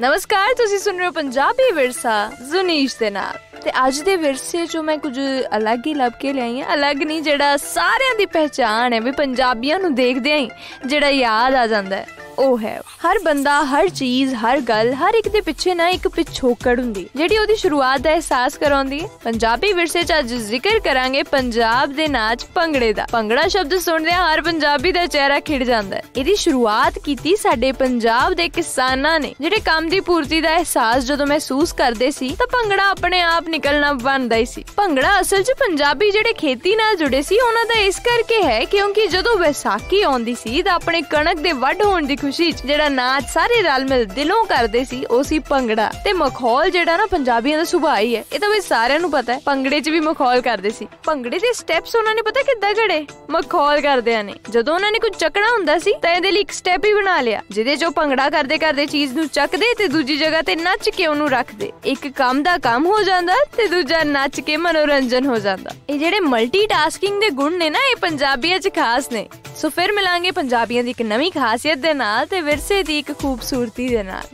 ਨਮਸਕਾਰ, ਤੁਸੀਂ ਸੁਣ ਰਹੇ ਹੋ ਪੰਜਾਬੀ ਵਿਰਸਾ, ਜ਼ੁਨੀਸ਼ ਦੇ ਨਾਲ। ਤੇ ਅੱਜ ਦੇ ਵਿਰਸੇ ਚੋਂ ਮੈਂ ਕੁਝ ਅਲੱਗ ਹੀ ਲੱਭ ਕੇ ਲਿਆਈ ਹਾਂ। ਅਲੱਗ ਨਹੀਂ, ਜਿਹੜਾ ਸਾਰਿਆਂ ਦੀ ਪਹਿਚਾਣ ਹੈ, ਵੀ ਪੰਜਾਬੀਆਂ ਨੂੰ ਦੇਖਦੇ ਆਂ ਜਿਹੜਾ ਯਾਦ ਆ ਜਾਂਦਾ ਹੈ। ਉਹ ਹੈ ਹਰ ਬੰਦਾ ਹਰ ਚੀਜ਼ ਹਰ ਗੱਲ ਹਰ ਇੱਕ ਦੇ ਪਿੱਛੇ ਨਾ ਇੱਕ ਪਿਛੋਕੜ ਹੁੰਦੀ ਜਿਹੜੀ ਉਹਦੀ ਸ਼ੁਰੂਆਤ ਦਾ ਅਹਿਸਾਸ ਕਰਾਉਂਦੀ ਹੈ ਪੰਜਾਬੀ ਵਿਰਸੇ 'ਚ ਅੱਜ ਜ਼ਿਕਰ ਕਰਾਂਗੇ ਪੰਜਾਬ ਦੇ ਨਾਚ ਭੰਗੜੇ ਦਾ ਭੰਗੜਾ ਸ਼ਬਦ ਸੁਣਦੇ ਹਰ ਪੰਜਾਬੀ ਦਾ ਚਿਹਰਾ ਖਿੜ ਜਾਂਦਾ ਹੈ ਇਹਦੀ ਸ਼ੁਰੂਆਤ ਕੀਤੀ ਸਾਡੇ ਪੰਜਾਬ ਦੇ ਕਿਸਾਨਾਂ ਨੇ ਜਿਹੜੇ ਕੰਮ ਦੀ ਪੂਰਤੀ ਦਾ ਅਹਿਸਾਸ ਜਦੋਂ ਮਹਿਸੂਸ ਕਰਦੇ ਸੀ ਤਾਂ ਭੰਗੜਾ ਆਪਣੇ ਆਪ ਨਿਕਲਣਾ ਬਣਦਾ ਹੀ ਸੀ ਭੰਗੜਾ ਅਸਲ 'ਚ ਪੰਜਾਬੀ ਜਿਹੜੇ ਖੇਤੀ ਨਾਲ ਜੁੜੇ ਸੀ ਉਹਨਾਂ ਦਾ ਇਸ ਕਰਕੇ ਹੈ ਕਿਉਂਕਿ ਜਦੋਂ ਵਿਸਾਖੀ ਆਉਂਦੀ ਸੀ ਤਾਂ ਆਪਣੇ ਕਣਕ ਦੇ ਵੱਢ ਹੋਣ ਦੀ ਖੁਸ਼ੀ 'ਚ ਜਿਹੜਾ ਨਾਚ ਸਾਰੇ ਰਲ ਮਿਲ ਦਿਲੋਂ ਕਰਦੇ ਸੀ ਉਹ ਸੀ ਭੰਗੜਾ ਤੇ ਮਖੌਲ ਜਿਹੜਾ ਨਾ ਪੰਜਾਬੀਆਂ ਦਾ ਸੁਭਾਅ ਹੀ ਹੈ ਇਹ ਤਾਂ ਵੀ ਸਾਰਿਆਂ ਨੂੰ ਪਤਾ ਹੈ ਭੰਗੜੇ 'ਚ ਵੀ ਮਖੌਲ ਕਰਦੇ ਸੀ ਭੰਗੜੇ ਦੇ ਸਟੈਪਸ ਉਹਨਾਂ ਨੇ ਪਤਾ ਕਿੱਦਾਂ ਘੜੇ ਮਖੌਲ ਕਰਦਿਆਂ ਨੇ ਜਦੋਂ ਉਹਨਾਂ ਨੇ ਕੁਝ ਚੱਕਣਾ ਹੁੰਦਾ ਸੀ ਤਾਂ ਇਹਦੇ ਲਈ ਇੱਕ ਸਟੈਪ ਹੀ ਬਣਾ ਲਿਆ ਜਿਹਦੇ 'ਚ ਉਹ ਭੰਗੜਾ ਕਰਦੇ ਕਰਦੇ ਚੀਜ਼ ਨੂੰ ਚੱਕਦੇ ਤੇ ਦੂਜੀ ਜਗ੍ਹਾ ਤੇ ਨੱਚ ਕੇ ਉਹਨੂੰ ਰੱਖਦੇ ਇੱਕ ਕੰਮ ਦਾ ਕੰਮ ਹੋ ਜਾਂਦਾ ਤੇ ਦੂਜਾ ਨੱਚ ਕੇ ਮਨੋਰੰਜਨ ਹੋ ਜਾਂਦਾ ਇਹ ਜਿਹੜੇ ਮਲਟੀਟਾਸਕਿੰਗ ਦੇ ਗੁਣ ਨੇ ਨਾ ਇਹ ਪੰਜਾਬੀਆਂ 'ਚ ਖਾਸ ਨੇ ਸੋ ਫਿਰ ਮਿਲਾਂਗੇ ਪੰਜਾਬੀਆਂ ਦੀ ਇੱਕ ਨਵੀਂ ਖਾਸੀਅਤ ਦੇ ਨਾਲ ਤੇ ਵਿਰਸੇ ਦੀ ਇੱਕ ਖੂਬਸੂਰਤੀ ਦੇ ਨਾਲ